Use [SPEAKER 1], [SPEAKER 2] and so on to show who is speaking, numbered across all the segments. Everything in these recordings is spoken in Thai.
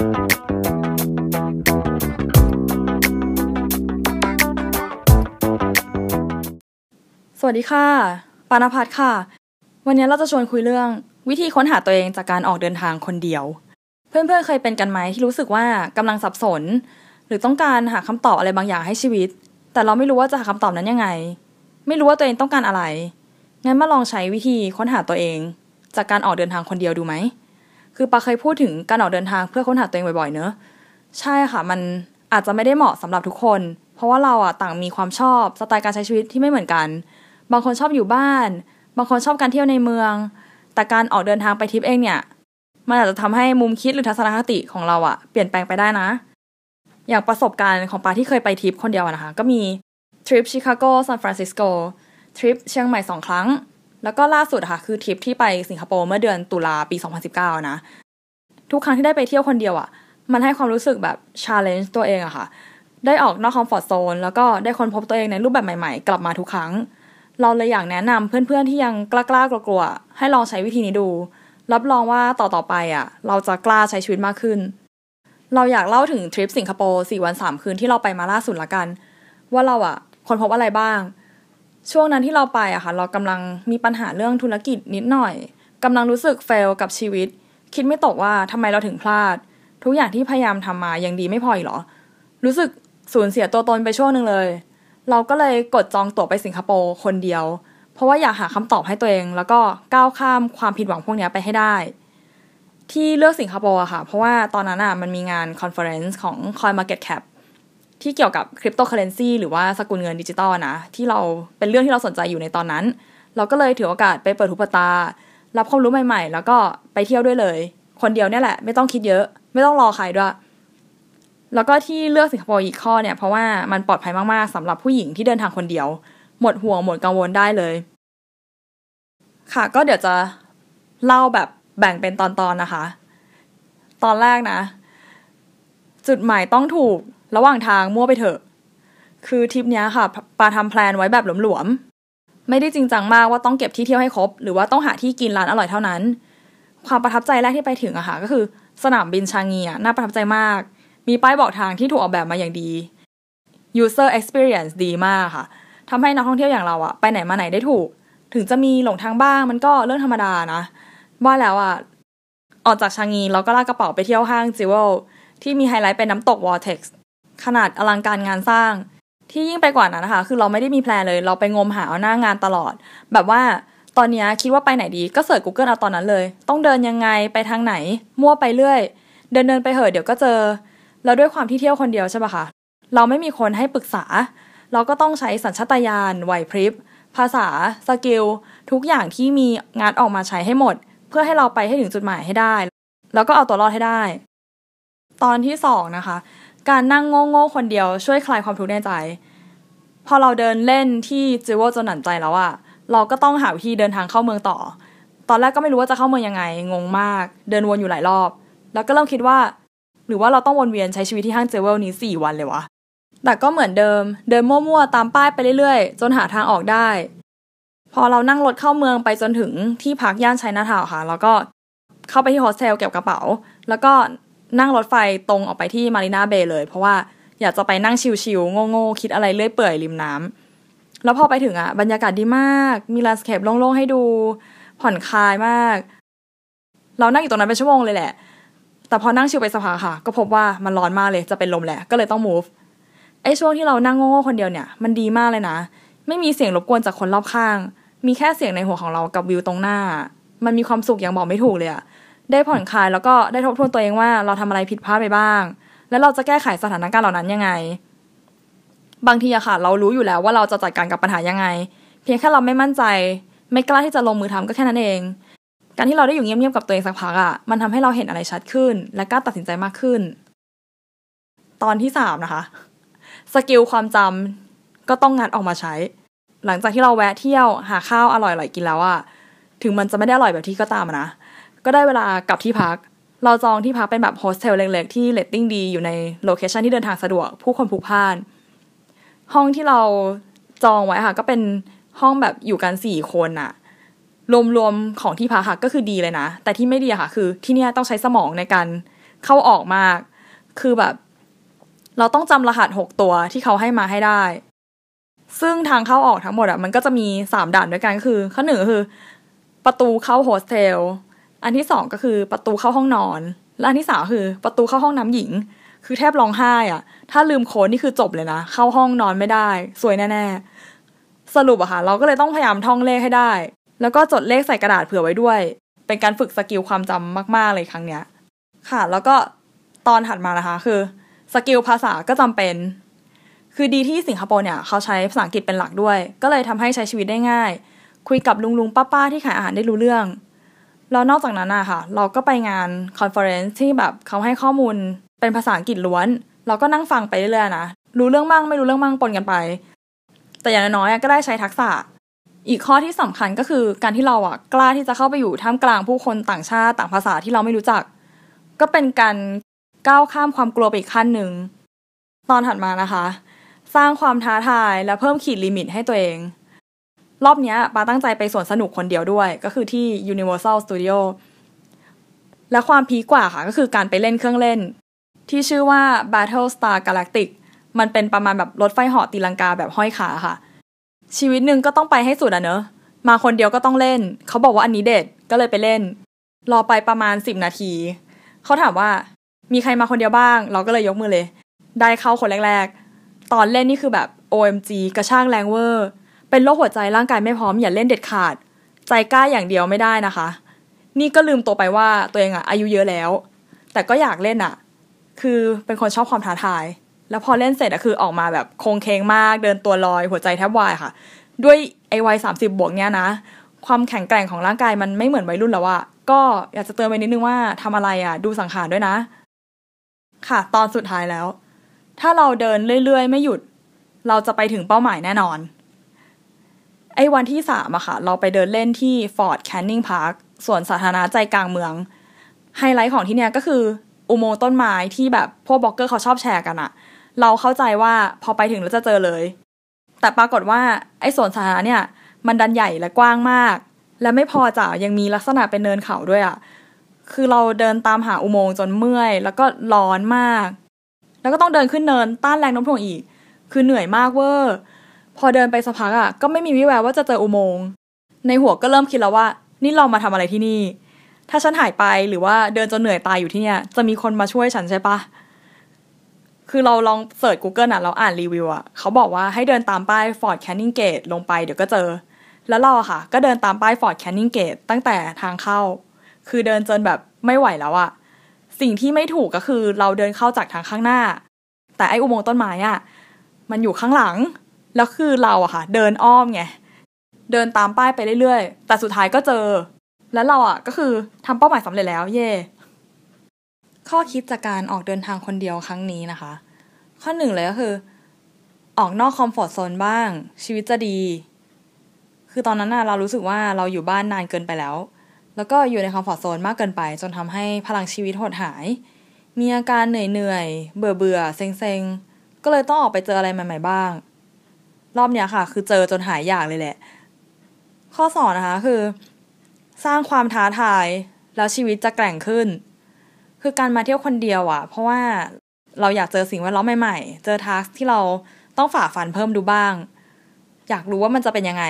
[SPEAKER 1] สวัสดีค่ะ ปานพัฒค่ะ วันนี้เราจะชวนคุยเรื่องวิธีค้นหาตัวเองจากการออกเดินทางคนเดียว เพื่อนๆเคยเป็นกันไหมที่รู้สึกว่ากำลังสับสน หรือต้องการหาคำตอบอะไรบางอย่างให้ชีวิต แต่เราไม่รู้ว่าจะหาคำตอบนั้นยังไง ไม่รู้ว่าตัวเองต้องการอะไรงั้นมาลองใช้วิธีค้นหาตัวเอง จากการออกเดินทางคนเดียวดูไหม คือปาเคยพูดถึงการออกเดินทางเพื่อค้นหาตัวเองบ่อยๆเนอะใช่ค่ะมันอาจจะไม่ได้เหมาะสำหรับทุกคน เพราะว่าเราอะต่างมีความชอบสไตล์การใช้ชีวิตที่ไม่เหมือนกัน บางคนชอบอยู่บ้าน บางคนชอบการเที่ยวในเมือง แต่การออกเดินทางไปทริปเองเนี่ย มันอาจจะทำให้มุมคิดหรือทัศนคติของเราอะเปลี่ยนแปลงไปได้นะ อย่างประสบการณ์ของปาที่เคยไปทริปคนเดียวนะคะ ก็มีทริปชิคาโกซานฟรานซิสโกทริปเชียงใหม่สองครั้ง แล้วก็ล่าสุดค่ะคือทริปที่ไปสิงคโปร์เมื่อเดือนตุลาปี 2019 นะ ทุกครั้งที่ได้ไปเที่ยวคนเดียวอะมันให้ความรู้สึกแบบ challenge ตัวเองอะค่ะ ได้ออกนอก comfort zone แล้วก็ได้ค้นพบตัวเองในรูปแบบใหม่ๆ กลับมาทุกครั้ง เราเลยอยากแนะนำเพื่อนๆที่ยังกล้าๆกลัวๆให้ลองใช้วิธีนี้ดู รับรองว่าต่อๆไปอะ เราจะกล้าใช้ชีวิตมากขึ้น เราอยากเล่าถึงทริปสิงคโปร์สี่วันสามคืนที่เราไปมาล่าสุดละกัน ว่าเราอะค้นพบอะไรบ้าง ช่วงนั้นที่เราไปอะค่ะเรากำลังมีปัญหาเรื่องธุรกิจนิดหน่อยกำลังรู้สึก fail กับชีวิต คิดไม่ตกว่าทำไมเราถึงพลาด ทุกอย่างที่พยายามทำมายังดีไม่พออีกหรอ รู้สึกสูญเสียตัวตนไปช่วงหนึ่งเลย เราก็เลยกดจองตั๋วไปสิงคโปร์คนเดียว เพราะว่าอยากหาคำตอบให้ตัวเอง แล้วก็ก้าวข้ามความผิดหวังพวกนี้ไปให้ได้ ที่เลือกสิงคโปร์อะค่ะ เพราะว่าตอนนั้นอะมันมีงาน conference ของ CoinMarketCap ที่เกี่ยวกับคริปโตเคอเรนซีหรือว่าสกุลเงินดิจิตอลนะ ที่เราเป็นเรื่องที่เราสนใจอยู่ในตอนนั้น เราก็เลยถือโอกาสไปเปิดหูเปิดตา รับความรู้ใหม่ๆ แล้วก็ไปเที่ยวด้วยเลย คนเดียวเนี่ยแหละ ไม่ต้องคิดเยอะ ไม่ต้องรอใครด้วยแล้วก็ที่เลือกสิงคโปร์อีกข้อเนี่ยเพราะว่ามันปลอดภัยมากๆสำหรับผู้หญิงที่เดินทางคนเดียว หมดห่วงหมดกังวลได้เลย ค่ะก็เดี๋ยวจะเล่าแบบแบ่งเป็นตอนๆนะคะ ตอนแรกนะ จุดหมายต้องถูก ระหว่างทางมั่วไปเถอะ คือทริปนี้ค่ะปาทำแพลนไว้แบบหลวมๆ ไม่ได้จริงจังมากว่าต้องเก็บที่เที่ยวให้ครบ หรือว่าต้องหาที่กินร้านอร่อยเท่านั้น ความประทับใจแรกที่ไปถึงอะค่ะก็คือ สนามบินชางงีอะน่าประทับใจมาก มีป้ายบอกทางที่ถูกออกแบบมาอย่างดี user experience ดีมากค่ะทำให้นักท่องเที่ยวอย่างเราอะไปไหนมาไหนได้ถูก ถึงจะมีหลงทางบ้างมันก็เรื่องธรรมดานะ ว่าแล้วอะออกจากชางงีเราก็ลากกระเป๋าไปเที่ยวห้าง Jewel ที่มีไฮไลท์เป็นน้ำตก Vortex ขนาดอลังการงานสร้าง ที่ยิ่งไปกว่านั้นนะคะ คือเราไม่ได้มี plan เลย เราไปงมหาเอาหน้างานตลอด แบบว่าตอนนี้คิดว่าไปไหนดีก็ search Google เอาตอนนั้นเลย ต้องเดินยังไงไปทางไหน มั่วไปเรื่อย เดินเดินไปเหอะเดี๋ยวก็เจอ แล้วด้วยความที่เที่ยวคนเดียวใช่ปะคะเราไม่มีคนให้ปรึกษา เราก็ต้องใช้สัญชาตญาณไหวพริบ ภาษา skill ทุกอย่างที่มีงัดออกมาใช้ให้หมด เพื่อให้เราไปให้ถึงจุดหมายให้ได้ แล้วก็เอาตัวรอดให้ได้ ตอนที่สองนะคะ การนั่งโง่ๆคนเดียวช่วยคลายความทุกข์ในใจ พอเราเดินเล่นที่ Jewel จนหนำใจแล้วอะเราก็ต้องหาวิธีเดินทางเข้าเมืองต่อ ตอนแรกก็ไม่รู้ว่าจะเข้าเมืองยังไง งงมาก เดินวนอยู่หลายรอบ แล้วก็เริ่มคิดว่า หรือว่าเราต้องวนเวียนใช้ชีวิตที่ห้าง Jewel นี้สี่วันเลยวะ แต่ก็เหมือนเดิม เดินมั่วๆตามป้ายไปเรื่อยๆ จนหาทางออกได้ พอเรานั่งรถเข้าเมืองไปจนถึงที่พักย่านชัยนาทาวค่ะ แล้วก็เข้าไปที่โฮสเทลเก็บกระเป๋า แล้วก็ นั่งรถไฟตรงออกไปที่ Marina Bay เลย เพราะว่าอยากจะไปนั่ง chill ๆโง่ๆคิดอะไรเรื่อยเปื่อยริมน้ำแล้วพอไปถึงอะบรรยากาศดีมาก มี landscape โล่งๆให้ดู ผ่อนคลายมาก เรานั่งอยู่ตรงนั้นเป็นชั่วโมงเลยแหละ แต่พอนั่งชิลไปสักพักค่ะ ก็พบว่ามันร้อนมากเลยจะเป็นลมแหละก็เลยต้อง move ไอ้ช่วงที่เรานั่งโง่ๆคนเดียวเนี่ยมันดีมากเลยนะ ไม่มีเสียงรบกวนจากคนรอบข้าง มีแค่เสียงในหัวของเรากับวิวตรงหน้า มันมีความสุขอย่างบอกไม่ถูกเลยอะ ได้ผ่อนคลายแล้วก็ได้ทบทวนตัวเองว่าเราทำอะไรผิดพลาดไปบ้าง แล้วเราจะแก้ไขสถานการณ์เหล่านั้นยังไง บางทีอะค่ะ เรารู้อยู่แล้วว่าเราจะจัดการกับปัญหายังไง เพียงแค่เราไม่มั่นใจ ไม่กล้าที่จะลงมือทำก็แค่นั้นเอง การที่เราได้อยู่เงียบๆกับตัวเองสักพักอะมันทำให้เราเห็นอะไรชัดขึ้น และกล้าตัดสินใจมากขึ้น ตอนที่สามนะคะ skill ความจำก็ต้องงัดออกมาใช้ หลังจากที่เราแวะเที่ยวหาข้าวอร่อยๆกินแล้วอะถึงมันจะไม่ได้อร่อยแบบที่ก็ตามนะ ก็ได้เวลากลับที่พัก เราจองที่พักเป็นแบบโฮสเทลเล็กๆ ที่เรตติ้งดีอยู่ใน location ที่เดินทางสะดวกผู้คนพลุกพ่าน ห้องที่เราจองไว้ค่ะ ก็เป็นห้องแบบอยู่กันสี่คนอะรวมๆของที่พักค่ะก็คือดีเลยนะ แต่ที่ไม่ดีค่ะ คือที่เนี่ยต้องใช้สมองในการเข้าออกมาก คือแบบ เราต้องจำรหัสหกตัวที่เขาให้มาให้ได้ ซึ่งทางเข้าออกทั้งหมดอะมันก็จะมีสามด่านด้วยกันก็คือ ข้อหนึ่งคือ ประตูเข้าโฮสเทล อันที่สองก็คือประตูเข้าห้องนอน และอันที่สามคือประตูเข้าห้องน้ำหญิง คือแทบร้องไห้อะถ้าลืมโค้ดนี่คือจบเลยนะ เข้าห้องนอนไม่ได้ ซวยแน่ๆ สรุปอะค่ะ เราก็เลยต้องพยายามท่องเลขให้ได้ แล้วก็จดเลขใส่กระดาษเผื่อไว้ด้วย เป็นการฝึก skill ความจำมากๆเลยครั้งเนี้ย ค่ะ แล้วก็ตอนถัดมานะคะ คือ skill ภาษาก็จำเป็น คือดีที่สิงคโปร์เนี่ย เขาใช้ภาษาอังกฤษเป็นหลักด้วย ก็เลยทำให้ใช้ชีวิตได้ง่าย คุยกับลุงลุงป้าป้าที่ขายอาหารได้รู้เรื่อง แล้วนอกจากนั้นอะค่ะ เราก็ไปงานconference ที่แบบเขาให้ข้อมูลเป็นภาษาอังกฤษล้วน เราก็นั่งฟังไปเรื่อยๆนะ รู้เรื่องมั่งไม่รู้เรื่องมั่งปนกันไป แต่อย่างน้อยๆก็ได้ใช้ทักษะ อีกข้อที่สำคัญก็คือการที่เราอะกล้าที่จะเข้าไปอยู่ท่ามกลางผู้คนต่างชาติต่างภาษาที่เราไม่รู้จัก ก็เป็นการก้าวข้ามความกลัวไปอีกขั้นหนึ่ง ตอนถัดมานะคะ สร้างความท้าทายและเพิ่มขีด limit ให้ตัวเอง รอบนี้ปาตั้งใจไปสวนสนุกคนเดียวด้วย ก็คือที่ Universal Studio และความพีกว่าค่ะก็คือการไปเล่นเครื่องเล่น ที่ชื่อว่า Battle Star Galactic มันเป็นประมาณแบบรถไฟเหาะตีลังกาแบบห้อยขาค่ะ ชีวิตหนึ่งก็ต้องไปให้สุดอะเนอะ มาคนเดียวก็ต้องเล่น เขาบอกว่าอันนี้เด็ดก็เลยไปเล่น รอไปประมาณสิบนาที เขาถามว่ามีใครมาคนเดียวบ้าง เราก็เลยยกมือเลย ได้เข้าคนแรกๆ ตอนเล่นนี่คือแบบ OMG กระช่างแรงเวอร์ เป็นโรคหัวใจร่างกายไม่พร้อมอย่าเล่นเด็ดขาด ใจกล้าอย่างเดียวไม่ได้นะคะ นี่ก็ลืมตัวไปว่าตัวเองอะอายุเยอะแล้ว แต่ก็อยากเล่นอะคือเป็นคนชอบความท้าทาย แล้วพอเล่นเสร็จอะคือออกมาแบบโคงเคงมากเดินตัวลอยหัวใจแทบวายค่ะ ด้วยไอวัยสามสิบบวกเนี้ยนะ ความแข็งแกร่งของร่างกายมันไม่เหมือนวัยรุ่นแล้วอะก็อยากจะเตือนไปนิดนึงว่าทำอะไรอะดูสังขารด้วยนะ ค่ะ ตอนสุดท้ายแล้ว ถ้าเราเดินเรื่อยๆ ไม่หยุด เราจะไปถึงเป้าหมายแน่นอน อ้อวันที่สามอะค่ะ เราไปเดินเล่นที่ Fort Canning Park สวนสาธารณะใจกลางเมือง ไฮไลท์ของที่เนี้ยก็คืออุโมงค์ต้นไม้ที่แบบพวกบล็อกเกอร์เขาชอบแชร์กันอะเราเข้าใจว่าพอไปถึงแล้วจะเจอเลย แต่ปรากฏว่าไอ้สวนสาธารณะเนี่ย มันดันใหญ่และกว้างมาก และไม่พอจ้ะยังมีลักษณะเป็นเนินเขาด้วยอะคือเราเดินตามหาอุโมงค์จนเมื่อย แล้วก็ร้อนมาก แล้วก็ต้องเดินขึ้นเนินต้านแรงโน้มถ่วงอีก คือเหนื่อยมากเวอร์ พอเดินไปสักพักอะก็ไม่มีวิแววว่าจะเจออุโมงค์ในหัวก็เริ่มคิดแล้วว่า นี่เรามาทำอะไรที่นี่ ถ้าฉันหายไปหรือว่าเดินจนเหนื่อยตายอยู่ที่เนี่ย จะมีคนมาช่วยฉันใช่ปะคือเราลองเสิร์ช Google อะเราอ่านรีวิวอะเขาบอกว่าให้เดินตามป้าย Fort Canning Gate ลงไปเดี๋ยวก็เจอ แล้วเราอะค่ะ ก็เดินตามป้าย Fort Canning Gate ตั้งแต่ทางเข้า คือเดินจนแบบไม่ไหวแล้วอะสิ่งที่ไม่ถูกก็คือเราเดินเข้าจากทางข้างหน้า แต่ไออุโมงค์ต้นไม้อะมันอยู่ข้างหลัง แล้วคือเราอะค่ะ เดินอ้อมไง เดินตามป้ายไปเรื่อยๆ แต่สุดท้ายก็เจอ แล้วเราอะก็คือทำเป้าหมายสำเร็จแล้ว เย่ข้อคิดจากการออกเดินทางคนเดียวครั้งนี้นะคะ ข้อหนึ่งเลยก็คือ ออกนอก comfort zone บ้าง ชีวิตจะดี คือตอนนั้นน่ะเรารู้สึกว่าเราอยู่บ้านนานเกินไปแล้ว แล้วก็อยู่ใน comfort zone มากเกินไป จนทำให้พลังชีวิตหดหาย มีอาการเหนื่อยเหนื่อยเบื่อเบื่อเซ็งเซ็งก็เลยต้องออกไปเจออะไรใหม่ ๆ บ้าง รอบเนี้ยค่ะ คือเจอจนหายอยากเลยแหละ ข้อสองนะคะคือ สร้างความท้าทายแล้วชีวิตจะแกร่งขึ้น คือการมาเที่ยวคนเดียวอะค่ะ เพราะว่าเราอยากเจอสิ่งแวดล้อมใหม่ๆ เจอทักที่เราต้องฝ่าฟันเพิ่มดูบ้าง อยากรู้ว่ามันจะเป็นยังไง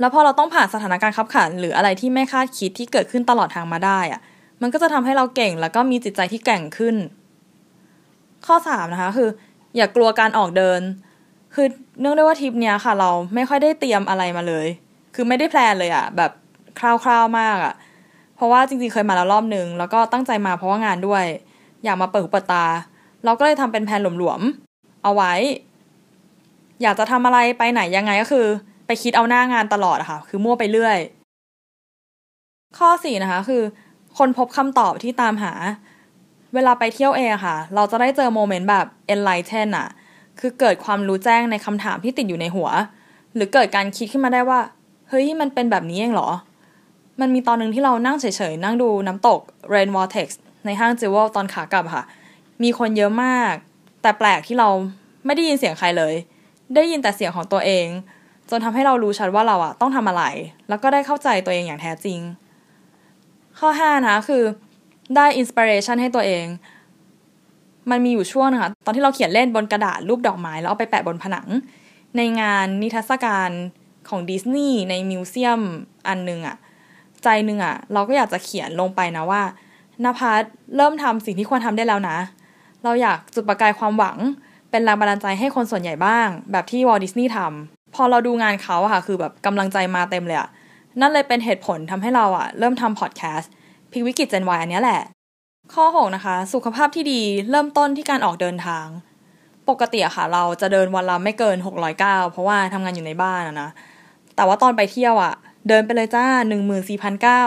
[SPEAKER 1] แล้วพอเราต้องผ่านสถานการณ์ขับขัน หรืออะไรที่ไม่คาดคิดที่เกิดขึ้นตลอดทางมาได้อะมันก็จะทำให้เราเก่งแล้วก็มีจิตใจที่แกร่งขึ้น ข้อสามนะคะคือ อย่ากลัวการออกเดิน คือ เนื่องด้วยว่าทริปเนี้ยค่ะ เราไม่ค่อยได้เตรียมอะไรมาเลย คือไม่ได้แพลนเลยอะแบบคร่าวๆมากอะเพราะว่าจริงๆเคยมาแล้วรอบนึง แล้วก็ตั้งใจมาเพราะว่างานด้วย อยากมาเปิดหูเปิดตา เราก็เลยทำเป็นแผนหลวมๆเอาไว้ อยากจะทำอะไรไปไหนยังไงก็คือ ไปคิดเอาหน้างานตลอดะค่ะ คือมั่วไปเรื่อย ข้อสี่นะคะ คือ คนพบคำตอบที่ตามหา เวลาไปเที่ยวเองค่ะ เราจะได้เจอโมเมนต์แบบ enlighten อะ คือเกิดความรู้แจ้งในคำถามที่ติดอยู่ในหัว หรือเกิดการคิดขึ้นมาได้ว่า เฮ้ยมันเป็นแบบนี้เองเหรอ มันมีตอนหนึ่งที่เรานั่งเฉยๆ นั่งดูน้ำตก Rain Vortex ในห้างจิวเวลตอนขากลับค่ะ มีคนเยอะมาก แต่แปลกที่เราไม่ได้ยินเสียงใครเลย ได้ยินแต่เสียงของตัวเอง จนทำให้เรารู้ชัดว่าเราอะต้องทำอะไร แล้วก็ได้เข้าใจตัวเองอย่างแท้จริง ข้อ 5 นะคือได้อินสปิเรชันให้ตัวเอง มันมีอยู่ช่วงนะคะตอนที่เราเขียนเล่นบนกระดาษรูปดอกไม้แล้วเอาไปแปะบนผนัง ในงานนิทรรศการของดิสนีย์ในมิวเซียมอันนึงอะใจนึงอะเราก็อยากจะเขียนลงไปนะว่านภัสเริ่มทำสิ่งที่ควรทำได้แล้วนะ เราอยากจุดประกายความหวัง เป็นแรงบันดาลใจให้คนส่วนใหญ่บ้าง แบบที่วอลดิสนีย์ทำพอเราดูงานเขาอะค่ะคือแบบกำลังใจมาเต็มเลยอะนั่นเลยเป็นเหตุผลทำให้เราอะเริ่มทำพอดแคสต์พิกวิกฤตเจนวายอันนี้แหละ ข้อ 6 นะคะ สุขภาพที่ดีเริ่มต้นที่การออกเดินทาง ปกติอะค่ะ เราจะเดินวันละไม่เกิน 600ก้าวเพราะว่าทำงานอยู่ในบ้านอะนะ แต่ว่าตอนไปเที่ยวอะเดินไปเลยจ้า 14,000ก้า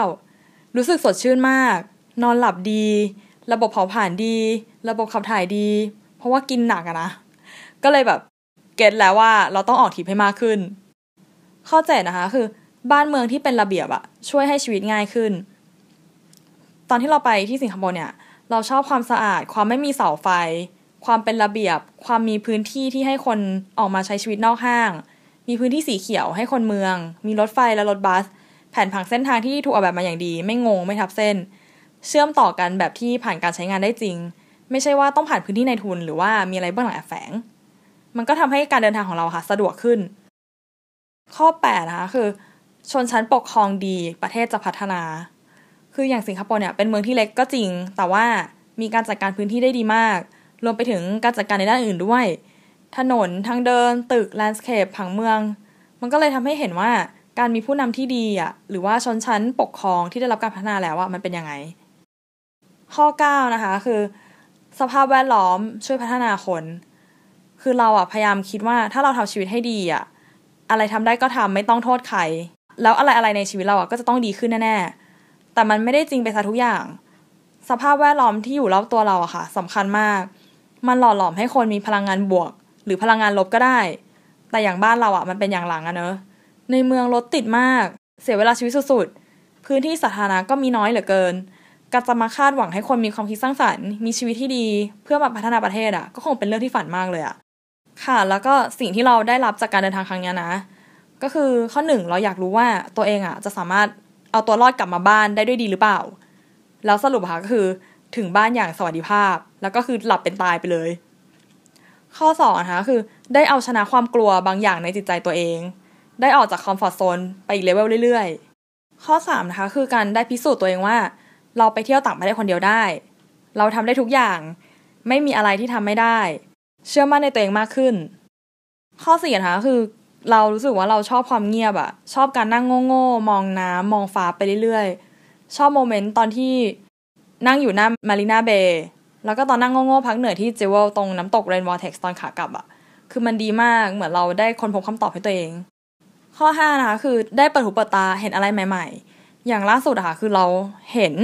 [SPEAKER 1] รู้สึกสดชื่นมาก นอนหลับดี ระบบเผาผลาญดี ระบบขับถ่ายดี เพราะว่ากินหนักอะนะ ก็เลยแบบเก็ตแล้วว่าเราต้องออกทริปให้มากขึ้น ข้อเจ็ดนะคะคือ บ้านเมืองที่เป็นระเบียบอะช่วยให้ชีวิตง่ายขึ้น ตอนที่เราไปที่สิงคโปร์เนี่ยเราชอบความสะอาด ความไม่มีเสาไฟ ความเป็นระเบียบ ความมีพื้นที่ที่ให้คนออกมาใช้ชีวิตนอกห้าง มีพื้นที่สีเขียวให้คนเมือง มีรถไฟและรถบัส แผนผังเส้นทางที่ถูกออกแบบมาอย่างดี ไม่งงไม่ทับเส้น เชื่อมต่อกันแบบที่ผ่านการใช้งานได้จริง ไม่ใช่ว่าต้องผ่านพื้นที่ในทุนหรือว่ามีอะไรเบื้องหลังแอบแฝง มันก็ทำให้การเดินทางของเราค่ะสะดวกขึ้น ข้อ8นะคะคือ ชนชั้นปกครองดีประเทศจะพัฒนา คืออย่างสิงคโปร์เนี่ยเป็นเมืองที่เล็กก็จริง แต่ว่ามีการจัดการพื้นที่ได้ดีมาก รวมไปถึงการจัดการในด้านอื่นด้วย ถนนทางเดิน ตึกแลนด์สเคปผังเมือง มันก็เลยทำให้เห็นว่าการมีผู้นำที่ดีอะหรือว่าชนชั้นปกครองที่ได้รับการพัฒนาแล้วอะมันเป็นยังไง ข้อ 9 นะคะคือ สภาพแวดล้อมช่วยพัฒนาคน คือเราอะพยายามคิดว่าถ้าเราทำชีวิตให้ดีอะอะไรทำได้ก็ทำไม่ต้องโทษใคร แล้วอะไรอะไรในชีวิตเราอะก็จะต้องดีขึ้นแน่ๆ แต่มันไม่ได้จริงไปซะทุกอย่าง สภาพแวดล้อมที่อยู่รอบตัวเราอะค่ะสำคัญมาก มันหล่อหลอมให้คนมีพลังงานบวก หรือพลังงานลบก็ได้ แต่อย่างบ้านเราอะมันเป็นอย่างหลังอะเนอะในเมืองรถติดมาก เสียเวลาชีวิตสุดๆ พื้นที่สาธารณะก็มีน้อยเหลือเกินการจะมาคาดหวังให้คนมีความคิดสร้างสรรค์ มีชีวิตที่ดี เพื่อมาพัฒนาประเทศอะก็คงเป็นเรื่องที่ฝันมากเลยอะค่ะ แล้วก็สิ่งที่เราได้รับจากการเดินทางครั้งนี้นะ ก็คือข้อหนึ่งเราอยากรู้ว่าตัวเองอะจะสามารถ เอาตัวรอดกลับมาบ้านได้ด้วยดีหรือเปล่า แล้วสรุปค่ะก็คือถึงบ้านอย่างสวัสดิภาพ แล้วก็คือหลับเป็นตายไปเลย ข้อ2นะคะคือได้เอาชนะความกลัวบางอย่างในจิตใจตัวเอง ได้ออกจากคอมฟอร์ทโซนไปอีกเลเวลเรื่อยๆ ข้อ3นะคะคือการได้พิสูจน์ตัวเองว่า เราไปเที่ยวต่างประเทศคนเดียวได้ เราทำได้ทุกอย่าง ไม่มีอะไรที่ทำไม่ได้ เชื่อมั่นในตัวเองมากขึ้น ข้อ4นะคะคือ เรารู้สึกว่าเราชอบความเงียบอะชอบการนั่งโง่ๆมองน้ำมองฟ้าไปเรื่อยๆ ชอบ moment ตอนที่นั่งอยู่หน้า Marina Bay แล้วก็ตอนนั่งโง่ๆพักเหนื่อยที่ Jewel ตรงน้ำตก Rain Vortex ตอนขากลับอะคือมันดีมากเหมือนเราได้ค้นพบคำตอบให้ตัวเอง ข้อ 5 นะคะ คือได้เปิดหูเปิดตาเห็นอะไรใหม่ ๆ อย่างล่าสุดอะค่ะคือเราเห็น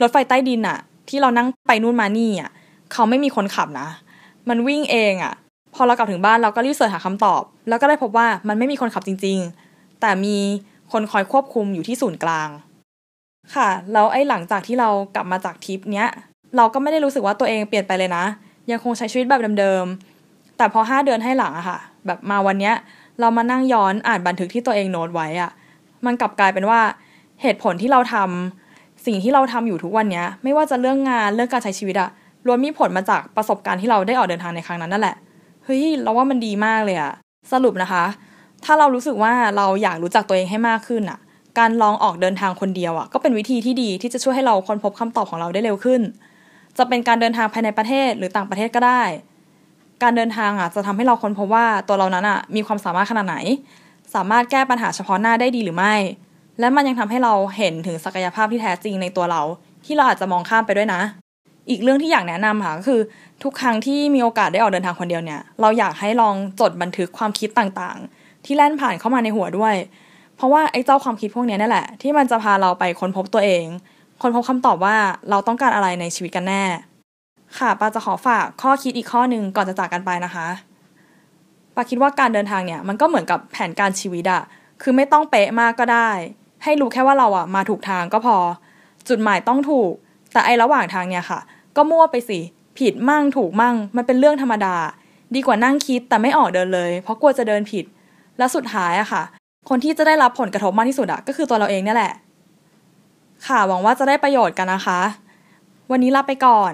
[SPEAKER 1] รถไฟใต้ดินอะที่เรานั่งไปนู่นมานี่อะเขาไม่มีคนขับนะ มันวิ่งเองอะ พอเรากลับถึงบ้านเราก็รีบเสิร์ชหาคำตอบ แล้วก็ได้พบว่ามันไม่มีคนขับจริง ๆ แต่มีคนคอยควบคุมอยู่ที่ศูนย์กลาง ค่ะแล้วไอ้หลังจากที่เรากลับมาจากทริปเนี้ยเราก็ไม่ได้รู้สึกว่าตัวเองเปลี่ยนไปเลยนะ ยังคงใช้ชีวิตแบบเดิมๆแต่พอห้าเดือนให้หลังอะค่ะ แบบมาวันเนี้ยเรามานั่งย้อนอ่านบันทึกที่ตัวเองโน้ตไว้อะมันกลับกลายเป็นว่าเหตุผลที่เราทำสิ่งที่เราทำอยู่ทุกวันเนี้ย ไม่ว่าจะเรื่องงานเรื่องการใช้ชีวิตอะล้วนมีผลมาจากประสบการณ์ที่เราได้ออกเดินทางในครั้งนั้นนั่นแหละ เฮ้ยเราว่ามันดีมากเลยอะสรุปนะคะ ถ้าเรารู้สึกว่าเราอยากรู้จักตัวเองให้มากขึ้นอะการลองออกเดินทางคนเดียวอะก็เป็นวิธีที่ดีที่จะช่วยให้เราค้นพบคำตอบของเราได้เร็วขึ้น จะเป็นการเดินทางภายในประเทศหรือต่างประเทศก็ได้ การเดินทางอะจะทำให้เราค้นพบว่าตัวเรานั้นอะมีความสามารถขนาดไหน สามารถแก้ปัญหาเฉพาะหน้าได้ดีหรือไม่ และมันยังทำให้เราเห็นถึงศักยภาพที่แท้จริงในตัวเรา ที่เราอาจจะมองข้ามไปด้วยนะ อีกเรื่องที่อยากแนะนำค่ะก็คือ ทุกครั้งที่มีโอกาสได้ออกเดินทางคนเดียวเนี่ย เราอยากให้ลองจดบันทึกความคิดต่างๆ ที่แล่นผ่านเข้ามาในหัวด้วย เพราะว่าไอ้เจ้าความคิดพวกนี้นี่แหละ ที่มันจะพาเราไปค้นพบตัวเอง ค้นพบคำตอบว่าเราต้องการอะไรในชีวิตกันแน่ ค่ะปาจะขอฝากข้อคิดอีกข้อหนึ่งก่อนจะจากกันไปนะคะปาคิดว่าการเดินทางเนี่ยมันก็เหมือนกับแผนการชีวิตอะคือไม่ต้องเป๊ะมากก็ได้ ให้รู้แค่ว่าเราอะมาถูกทางก็พอ จุดหมายต้องถูก แต่ไอระหว่างทางเนี่ยค่ะ ก็มั่วไปสิ ผิดมั่งถูกมั่ง มันเป็นเรื่องธรรมดา ดีกว่านั่งคิดแต่ไม่ออกเดินเลย เพราะกลัวจะเดินผิด และสุดท้ายอะค่ะ คนที่จะได้รับผลกระทบมากที่สุดอะก็คือตัวเราเองนี่แหละ ค่ะหวังว่าจะได้ประโยชน์กันนะคะ วันนี้ลาไปก่อน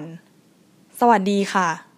[SPEAKER 1] สวัสดีค่ะ